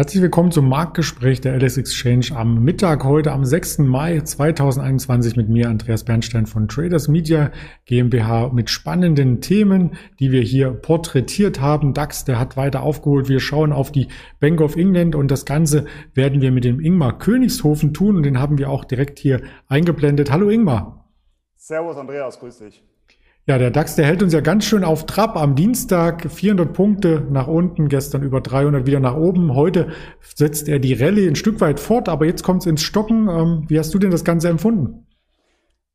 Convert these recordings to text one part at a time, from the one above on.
Herzlich willkommen zum Marktgespräch der LS Exchange am Mittag heute am 6. Mai 2021 mit mir Andreas Bernstein von Traders Media GmbH mit spannenden Themen, die wir hier porträtiert haben. DAX, der hat weiter aufgeholt. Wir schauen auf die Bank of England und das Ganze werden wir mit dem Ingmar Königshofen tun und den haben wir auch direkt hier eingeblendet. Hallo Ingmar. Servus Andreas, grüß dich. Ja, der DAX, der hält uns ja ganz schön auf Trab. Am Dienstag 400 Punkte nach unten, gestern über 300 wieder nach oben. Heute setzt er die Rallye ein Stück weit fort, aber jetzt kommt es ins Stocken. Ähm, wie hast du denn das Ganze empfunden?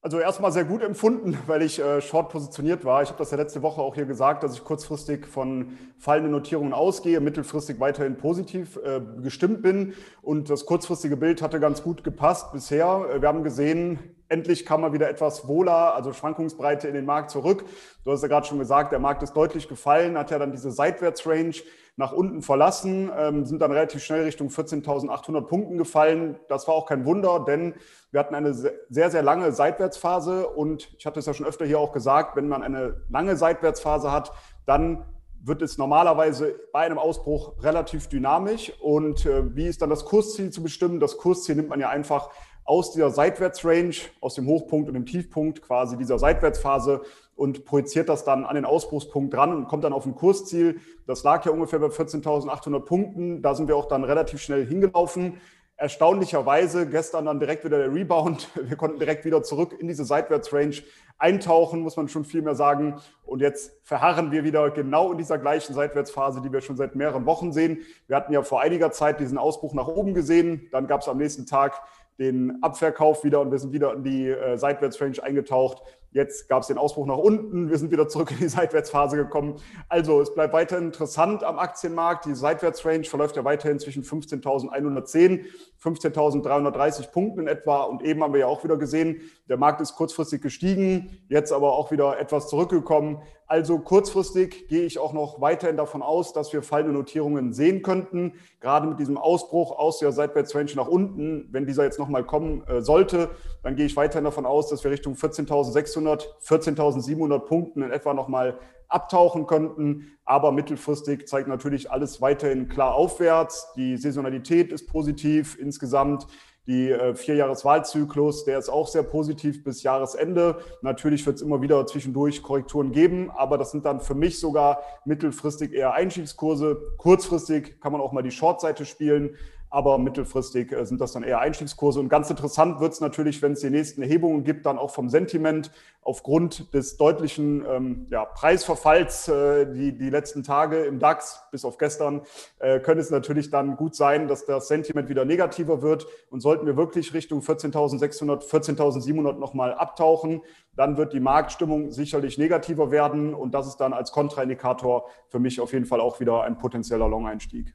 Also erstmal sehr gut empfunden, weil ich äh, short positioniert war. Ich habe das ja letzte Woche auch hier gesagt, dass ich kurzfristig von fallenden Notierungen ausgehe, mittelfristig weiterhin positiv äh, gestimmt bin. Und das kurzfristige Bild hatte ganz gut gepasst bisher. Äh, wir haben gesehen, endlich kam mal wieder etwas wohler, also Schwankungsbreite in den Markt zurück. Du hast ja gerade schon gesagt, der Markt ist deutlich gefallen, hat ja dann diese Seitwärtsrange nach unten verlassen, ähm, sind dann relativ schnell Richtung 14.800 Punkten gefallen. Das war auch kein Wunder, denn wir hatten eine sehr, sehr lange Seitwärtsphase und ich hatte es ja schon öfter hier auch gesagt, wenn man eine lange Seitwärtsphase hat, dann wird es normalerweise bei einem Ausbruch relativ dynamisch. Und äh, wie ist dann das Kursziel zu bestimmen? Das Kursziel nimmt man ja einfach aus dieser Seitwärtsrange, aus dem Hochpunkt und dem Tiefpunkt quasi dieser Seitwärtsphase und projiziert das dann an den Ausbruchspunkt dran und kommt dann auf ein Kursziel. Das lag ja ungefähr bei 14.800 Punkten. Da sind wir auch dann relativ schnell hingelaufen. Erstaunlicherweise gestern dann direkt wieder der Rebound. Wir konnten direkt wieder zurück in diese Seitwärtsrange eintauchen, muss man schon viel mehr sagen. Und jetzt verharren wir wieder genau in dieser gleichen Seitwärtsphase, die wir schon seit mehreren Wochen sehen. Wir hatten ja vor einiger Zeit diesen Ausbruch nach oben gesehen. Dann gab es am nächsten Tag den Abverkauf wieder und wir sind wieder in die äh, Seitwärtsrange eingetaucht. Jetzt gab es den Ausbruch nach unten, wir sind wieder zurück in die Seitwärtsphase gekommen. Also es bleibt weiterhin interessant am Aktienmarkt. Die Seitwärtsrange verläuft ja weiterhin zwischen 15.110, 15.330 Punkten in etwa. Und eben haben wir ja auch wieder gesehen, der Markt ist kurzfristig gestiegen, jetzt aber auch wieder etwas zurückgekommen. Also kurzfristig gehe ich auch noch weiterhin davon aus, dass wir fallende Notierungen sehen könnten. Gerade mit diesem Ausbruch aus der Seitwärtsrange nach unten, wenn dieser jetzt nochmal kommen äh, sollte, dann gehe ich weiterhin davon aus, dass wir Richtung 14.600 1400, 14.700 Punkten in etwa nochmal abtauchen könnten. Aber mittelfristig zeigt natürlich alles weiterhin klar aufwärts. Die Saisonalität ist positiv insgesamt. Die äh, Vierjahreswahlzyklus, der ist auch sehr positiv bis Jahresende. Natürlich wird es immer wieder zwischendurch Korrekturen geben, aber das sind dann für mich sogar mittelfristig eher Einstiegskurse. Kurzfristig kann man auch mal die Shortseite spielen aber mittelfristig äh, sind das dann eher Einstiegskurse. Und ganz interessant wird es natürlich, wenn es die nächsten Erhebungen gibt, dann auch vom Sentiment aufgrund des deutlichen ähm, ja, Preisverfalls äh, die, die letzten Tage im DAX bis auf gestern, äh, könnte es natürlich dann gut sein, dass das Sentiment wieder negativer wird. Und sollten wir wirklich Richtung 14.600, 14.700 nochmal abtauchen, dann wird die Marktstimmung sicherlich negativer werden. Und das ist dann als Kontraindikator für mich auf jeden Fall auch wieder ein potenzieller Long-Einstieg.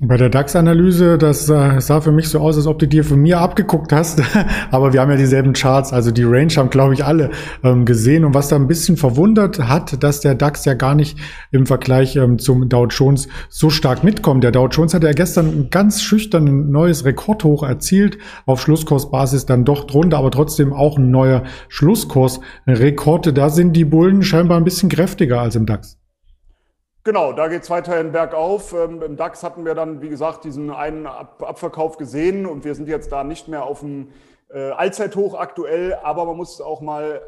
Bei der DAX-Analyse, das äh, sah für mich so aus, als ob du dir von mir abgeguckt hast. Aber wir haben ja dieselben Charts, also die Range haben, glaube ich, alle ähm, gesehen. Und was da ein bisschen verwundert hat, dass der DAX ja gar nicht im Vergleich ähm, zum Dow Jones so stark mitkommt. Der Dow Jones hat ja gestern ein ganz schüchtern neues Rekordhoch erzielt, auf Schlusskursbasis dann doch drunter, aber trotzdem auch ein neuer Schlusskursrekord. Da sind die Bullen scheinbar ein bisschen kräftiger als im DAX. Genau, da geht es weiterhin bergauf. Ähm, Im DAX hatten wir dann, wie gesagt, diesen einen Ab Abverkauf gesehen und wir sind jetzt da nicht mehr auf dem äh, Allzeithoch aktuell, aber man muss auch mal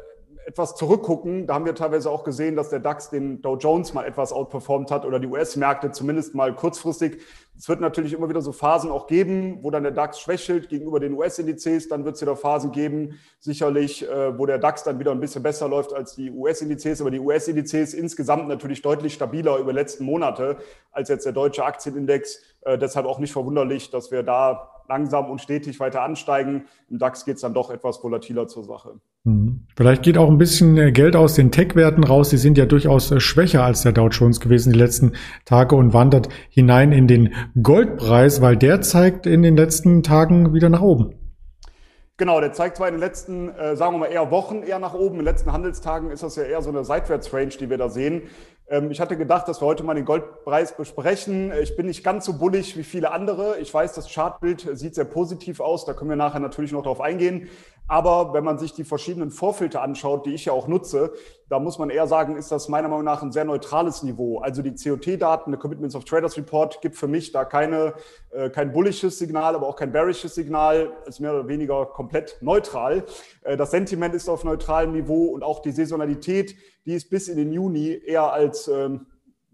etwas zurückgucken. Da haben wir teilweise auch gesehen, dass der DAX den Dow Jones mal etwas outperformt hat oder die US-Märkte zumindest mal kurzfristig. Es wird natürlich immer wieder so Phasen auch geben, wo dann der DAX schwächelt gegenüber den US-Indizes. Dann wird es wieder Phasen geben, sicherlich, äh, wo der DAX dann wieder ein bisschen besser läuft als die US-Indizes. Aber die US-Indizes insgesamt natürlich deutlich stabiler über die letzten Monate als jetzt der deutsche Aktienindex. Äh, deshalb auch nicht verwunderlich, dass wir da langsam und stetig weiter ansteigen. Im DAX geht es dann doch etwas volatiler zur Sache. Mhm. Vielleicht geht auch ein bisschen äh, Geld aus den Tech-Werten raus. Die sind ja durchaus schwächer als der Dow Jones gewesen die letzten Tage und wandert hinein in den Goldpreis, weil der zeigt in den letzten Tagen wieder nach oben. Genau, der zeigt zwar in den letzten, äh, sagen wir mal, eher Wochen eher nach oben. In den letzten Handelstagen ist das ja eher so eine Seitwärtsrange, die wir da sehen. Ähm, ich hatte gedacht, dass wir heute mal den Goldpreis besprechen. Ich bin nicht ganz so bullig wie viele andere. Ich weiß, das Chartbild sieht sehr positiv aus. Da können wir nachher natürlich noch drauf eingehen. Aber wenn man sich die verschiedenen Vorfilter anschaut, die ich ja auch nutze, da muss man eher sagen, ist das meiner Meinung nach ein sehr neutrales Niveau. Also die COT-Daten, der Commitments of Traders Report, gibt für mich da keine, äh, kein bullisches Signal, aber auch kein bearisches Signal, ist mehr oder weniger komplett neutral. Äh, das Sentiment ist auf neutralem Niveau und auch die Saisonalität, die ist bis in den Juni eher als ähm,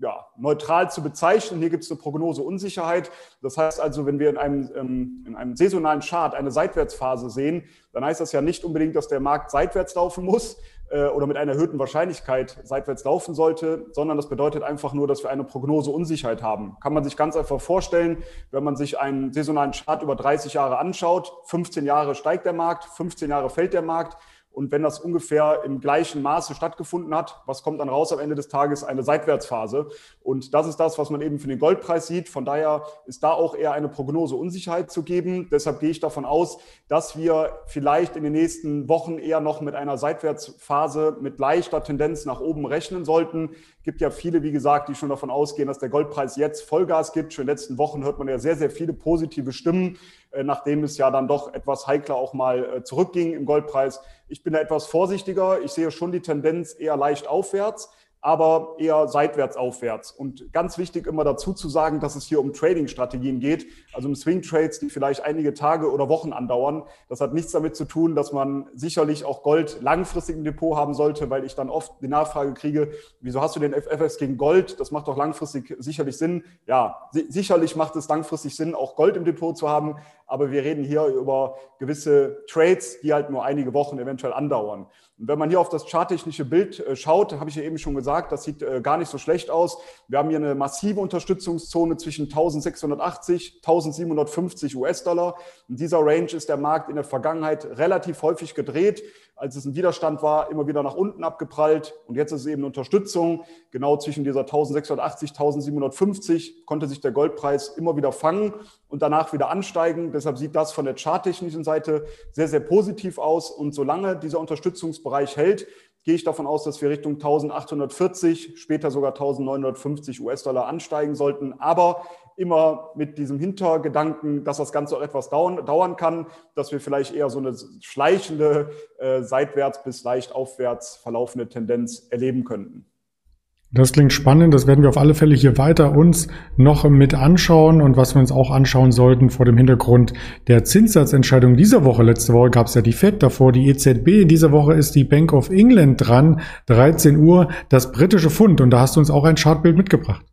ja, neutral zu bezeichnen. Hier gibt es eine Prognoseunsicherheit. Das heißt also, wenn wir in einem, ähm, in einem saisonalen Chart eine Seitwärtsphase sehen, dann heißt das ja nicht unbedingt, dass der Markt seitwärts laufen muss äh, oder mit einer erhöhten Wahrscheinlichkeit seitwärts laufen sollte, sondern das bedeutet einfach nur, dass wir eine Prognoseunsicherheit haben. Kann man sich ganz einfach vorstellen, wenn man sich einen saisonalen Chart über 30 Jahre anschaut, 15 Jahre steigt der Markt, 15 Jahre fällt der Markt und wenn das ungefähr im gleichen Maße stattgefunden hat, was kommt dann raus am Ende des Tages? Eine Seitwärtsphase. Und das ist das, was man eben für den Goldpreis sieht. Von daher ist da auch eher eine Prognose Unsicherheit zu geben. Deshalb gehe ich davon aus, dass wir vielleicht in den nächsten Wochen eher noch mit einer Seitwärtsphase mit leichter Tendenz nach oben rechnen sollten. Gibt ja viele, wie gesagt, die schon davon ausgehen, dass der Goldpreis jetzt Vollgas gibt. Schon in den letzten Wochen hört man ja sehr, sehr viele positive Stimmen, nachdem es ja dann doch etwas heikler auch mal äh, zurückging im Goldpreis. Ich bin da etwas vorsichtiger. Ich sehe schon die Tendenz eher leicht aufwärts aber eher seitwärts aufwärts. Und ganz wichtig immer dazu zu sagen, dass es hier um Trading-Strategien geht, also um Swing-Trades, die vielleicht einige Tage oder Wochen andauern. Das hat nichts damit zu tun, dass man sicherlich auch Gold langfristig im Depot haben sollte, weil ich dann oft die Nachfrage kriege, wieso hast du den FFS gegen Gold? Das macht doch langfristig sicherlich Sinn. Ja, sicherlich macht es langfristig Sinn, auch Gold im Depot zu haben, aber wir reden hier über gewisse Trades, die halt nur einige Wochen eventuell andauern. Und wenn man hier auf das charttechnische Bild äh, schaut, habe ich ja eben schon gesagt, das sieht äh, gar nicht so schlecht aus. Wir haben hier eine massive Unterstützungszone zwischen 1680, 1750 US-Dollar. In dieser Range ist der Markt in der Vergangenheit relativ häufig gedreht als es ein Widerstand war, immer wieder nach unten abgeprallt. Und jetzt ist es eben Unterstützung. Genau zwischen dieser 1680, 1750 konnte sich der Goldpreis immer wieder fangen und danach wieder ansteigen. Deshalb sieht das von der charttechnischen Seite sehr, sehr positiv aus. Und solange dieser Unterstützungsbereich hält, gehe ich davon aus, dass wir Richtung 1840, später sogar 1950 US-Dollar ansteigen sollten. Aber immer mit diesem Hintergedanken, dass das Ganze auch etwas dauern, kann, dass wir vielleicht eher so eine schleichende, äh, seitwärts bis leicht aufwärts verlaufende Tendenz erleben könnten. Das klingt spannend. Das werden wir auf alle Fälle hier weiter uns noch mit anschauen. Und was wir uns auch anschauen sollten vor dem Hintergrund der Zinssatzentscheidung dieser Woche. Letzte Woche gab es ja die FED, davor die EZB. In dieser Woche ist die Bank of England dran. 13 Uhr das britische Pfund. Und da hast du uns auch ein Chartbild mitgebracht.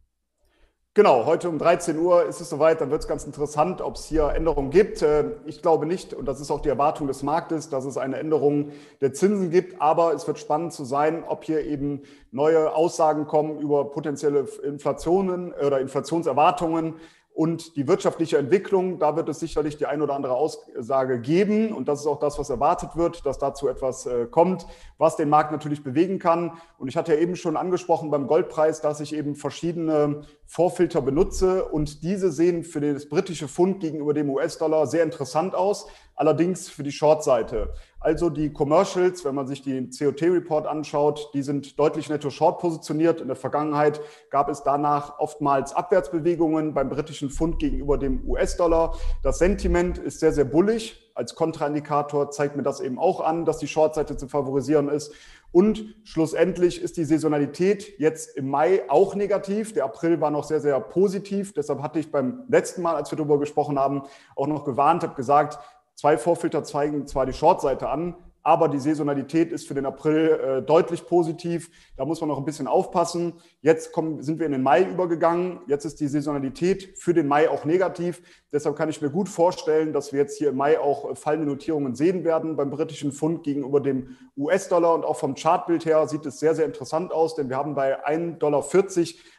Genau, heute um 13 Uhr ist es soweit, dann wird es ganz interessant, ob es hier Änderungen gibt. Äh, ich glaube nicht, und das ist auch die Erwartung des Marktes, dass es eine Änderung der Zinsen gibt, aber es wird spannend zu sein, ob hier eben neue Aussagen kommen über potenzielle Inflationen oder Inflationserwartungen und die wirtschaftliche Entwicklung, da wird es sicherlich die ein oder andere Aussage geben. Und das ist auch das, was erwartet wird, dass dazu etwas äh, kommt, was den Markt natürlich bewegen kann. Und ich hatte ja eben schon angesprochen beim Goldpreis, dass ich eben verschiedene Vorfilter benutze. Und diese sehen für das britische Pfund gegenüber dem US-Dollar sehr interessant aus. Allerdings für die Short-Seite. Also die Commercials, wenn man sich den COT-Report anschaut, die sind deutlich netto short positioniert. In der Vergangenheit gab es danach oftmals Abwärtsbewegungen beim britischen Pfund gegenüber dem US-Dollar. Das Sentiment ist sehr, sehr bullig. Als Kontraindikator zeigt mir das eben auch an, dass die Short-Seite zu favorisieren ist. Und schlussendlich ist die Saisonalität jetzt im Mai auch negativ. Der April war noch sehr, sehr positiv. Deshalb hatte ich beim letzten Mal, als wir darüber gesprochen haben, auch noch gewarnt, habe gesagt, Zwei Vorfilter zeigen zwar die Shortseite an, aber die Saisonalität ist für den April äh, deutlich positiv. Da muss man noch ein bisschen aufpassen. Jetzt kommen, sind wir in den Mai übergegangen. Jetzt ist die Saisonalität für den Mai auch negativ. Deshalb kann ich mir gut vorstellen, dass wir jetzt hier im Mai auch äh, fallende Notierungen sehen werden beim britischen Pfund gegenüber dem US-Dollar. Und auch vom Chartbild her sieht es sehr, sehr interessant aus, denn wir haben bei 1,40 Dollar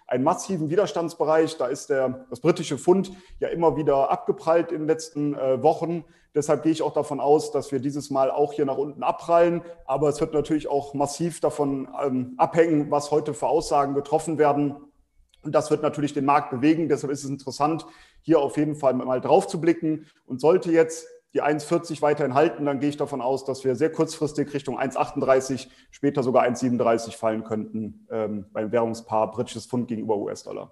einen massiven Widerstandsbereich. Da ist der, das britische Pfund ja immer wieder abgeprallt in den letzten äh, Wochen. Deshalb gehe ich auch davon aus, dass wir dieses Mal auch hier nach unten abprallen. Aber es wird natürlich auch massiv davon ähm, abhängen, was heute für Aussagen getroffen werden. Und das wird natürlich den Markt bewegen. Deshalb ist es interessant, hier auf jeden Fall mal drauf zu blicken. Und sollte jetzt die 1,40 weiterhin halten, dann gehe ich davon aus, dass wir sehr kurzfristig Richtung 1,38, später sogar 1,37 fallen könnten ähm, beim Währungspaar britisches Pfund gegenüber US-Dollar.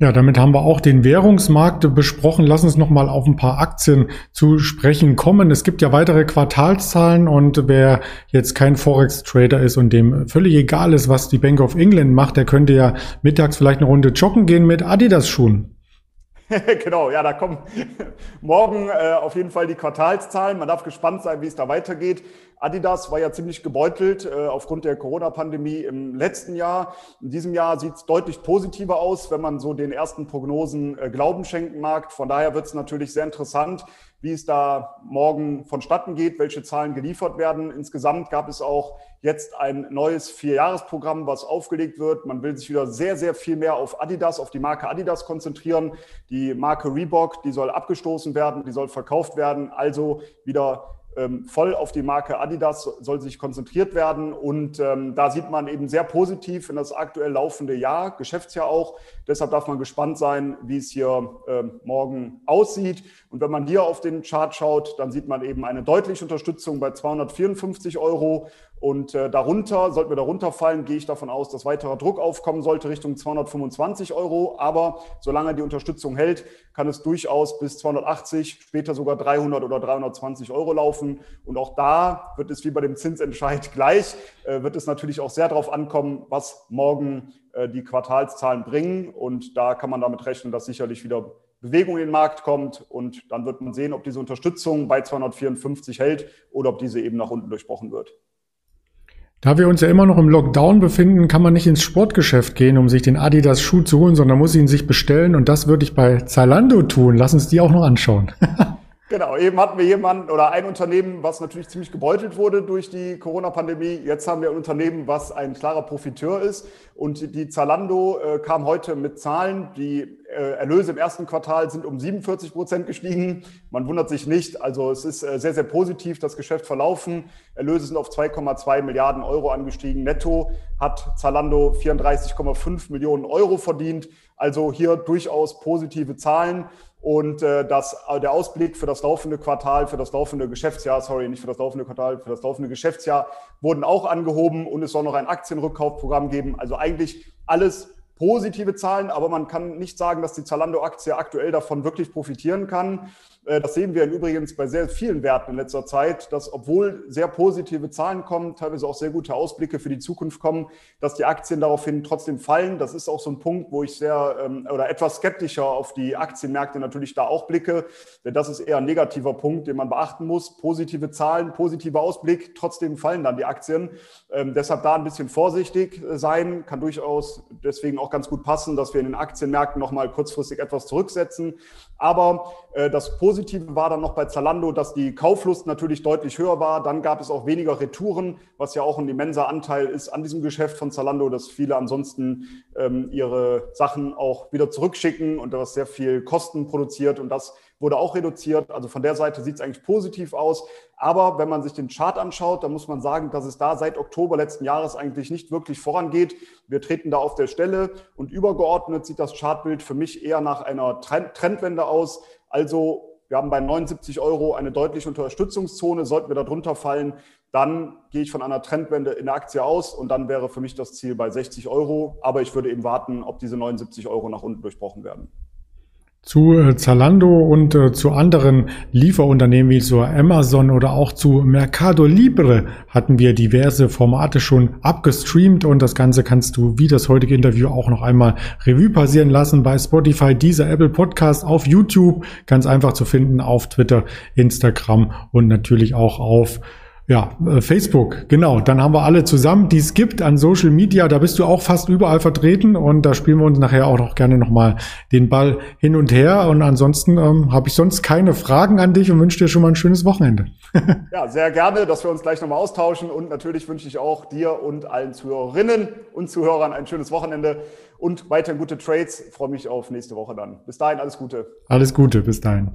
Ja, damit haben wir auch den Währungsmarkt besprochen. Lass uns noch mal auf ein paar Aktien zu sprechen kommen. Es gibt ja weitere Quartalszahlen und wer jetzt kein Forex-Trader ist und dem völlig egal ist, was die Bank of England macht, der könnte ja mittags vielleicht eine Runde joggen gehen mit Adidas-Schuhen. genau, ja, da kommen morgen äh, auf jeden Fall die Quartalszahlen. Man darf gespannt sein, wie es da weitergeht. Adidas war ja ziemlich gebeutelt äh, aufgrund der Corona-Pandemie im letzten Jahr. In diesem Jahr sieht es deutlich positiver aus, wenn man so den ersten Prognosen äh, Glauben schenken mag. Von daher wird es natürlich sehr interessant, wie es da morgen vonstatten geht, welche Zahlen geliefert werden. Insgesamt gab es auch jetzt ein neues Vierjahresprogramm, was aufgelegt wird. Man will sich wieder sehr, sehr viel mehr auf Adidas, auf die Marke Adidas konzentrieren. Die Marke Reebok, die soll abgestoßen werden, die soll verkauft werden. Also wieder voll auf die Marke Adidas soll sich konzentriert werden. Und ähm, da sieht man eben sehr positiv in das aktuell laufende Jahr, Geschäftsjahr auch. Deshalb darf man gespannt sein, wie es hier äh, morgen aussieht. Und wenn man hier auf den Chart schaut, dann sieht man eben eine deutliche Unterstützung bei 254 Euro. Und äh, darunter, sollten wir darunter fallen, gehe ich davon aus, dass weiterer Druck aufkommen sollte Richtung 225 Euro. Aber solange die Unterstützung hält, kann es durchaus bis 280, später sogar 300 oder 320 Euro laufen. Und auch da wird es wie bei dem Zinsentscheid gleich, äh, wird es natürlich auch sehr darauf ankommen, was morgen äh, die Quartalszahlen bringen. Und da kann man damit rechnen, dass sicherlich wieder Bewegung in den Markt kommt. Und dann wird man sehen, ob diese Unterstützung bei 254 hält oder ob diese eben nach unten durchbrochen wird. Da wir uns ja immer noch im Lockdown befinden, kann man nicht ins Sportgeschäft gehen, um sich den Adidas Schuh zu holen, sondern muss ihn sich bestellen. Und das würde ich bei Zalando tun. Lass uns die auch noch anschauen. Genau, eben hatten wir jemanden oder ein Unternehmen, was natürlich ziemlich gebeutelt wurde durch die Corona-Pandemie. Jetzt haben wir ein Unternehmen, was ein klarer Profiteur ist. Und die Zalando äh, kam heute mit Zahlen. Die Erlöse im ersten Quartal sind um 47 Prozent gestiegen. Man wundert sich nicht. Also es ist äh, sehr, sehr positiv, das Geschäft verlaufen. Erlöse sind auf 2,2 Milliarden Euro angestiegen. Netto hat Zalando 34,5 Millionen Euro verdient. Also hier durchaus positive Zahlen. Und äh, das, äh, der Ausblick für das laufende Quartal, für das laufende Geschäftsjahr, sorry, nicht für das laufende Quartal, für das laufende Geschäftsjahr wurden auch angehoben und es soll noch ein Aktienrückkaufprogramm geben. Also eigentlich alles positive Zahlen, aber man kann nicht sagen, dass die Zalando-Aktie aktuell davon wirklich profitieren kann. Äh, das sehen wir übrigens bei sehr vielen Werten in letzter Zeit, dass obwohl sehr positive Zahlen kommen, teilweise auch sehr gute Ausblicke für die Zukunft kommen, dass die Aktien daraufhin trotzdem fallen. Das ist auch so ein Punkt, wo ich sehr ähm, oder etwas skeptischer auf die Aktienmärkte natürlich da auch blicke. Denn das ist eher ein negativer Punkt, den man beachten muss. Positive Zahlen, positiver Ausblick, trotzdem fallen dann die Aktien. Ähm, deshalb da ein bisschen vorsichtig äh, sein, kann durchaus deswegen auch ganz gut passen, dass wir in den Aktienmärkten nochmal kurzfristig etwas zurücksetzen. Aber äh, das Positive war dann noch bei Zalando, dass die Kauflust natürlich deutlich höher war. Dann gab es auch weniger Retouren, was ja auch ein immenser Anteil ist an diesem Geschäft von Zalando, dass viele ansonsten ähm, ihre Sachen auch wieder zurückschicken und das sehr viel Kosten produziert und das wurde auch reduziert. Also von der Seite sieht es eigentlich positiv aus. Aber wenn man sich den Chart anschaut, dann muss man sagen, dass es da seit Oktober letzten Jahres eigentlich nicht wirklich vorangeht. Wir treten da auf der Stelle und übergeordnet sieht das Chartbild für mich eher nach einer Trendwende aus. Also wir haben bei 79 Euro eine deutliche Unterstützungszone. Sollten wir da drunter fallen, dann gehe ich von einer Trendwende in der Aktie aus und dann wäre für mich das Ziel bei 60 Euro. Aber ich würde eben warten, ob diese 79 Euro nach unten durchbrochen werden. Zu äh, Zalando und äh, zu anderen Lieferunternehmen wie zur Amazon oder auch zu Mercado Libre hatten wir diverse Formate schon abgestreamt und das Ganze kannst du wie das heutige Interview auch noch einmal Revue passieren lassen bei Spotify, dieser Apple Podcast auf YouTube, ganz einfach zu finden auf Twitter, Instagram und natürlich auch auf ja, äh, Facebook, genau. Dann haben wir alle zusammen, die es gibt an Social Media. Da bist du auch fast überall vertreten und da spielen wir uns nachher auch noch gerne nochmal den Ball hin und her. Und ansonsten ähm, habe ich sonst keine Fragen an dich und wünsche dir schon mal ein schönes Wochenende. ja, sehr gerne, dass wir uns gleich nochmal austauschen und natürlich wünsche ich auch dir und allen Zuhörerinnen und Zuhörern ein schönes Wochenende und weiterhin gute Trades. Ich freue mich auf nächste Woche dann. Bis dahin, alles Gute. Alles Gute, bis dahin.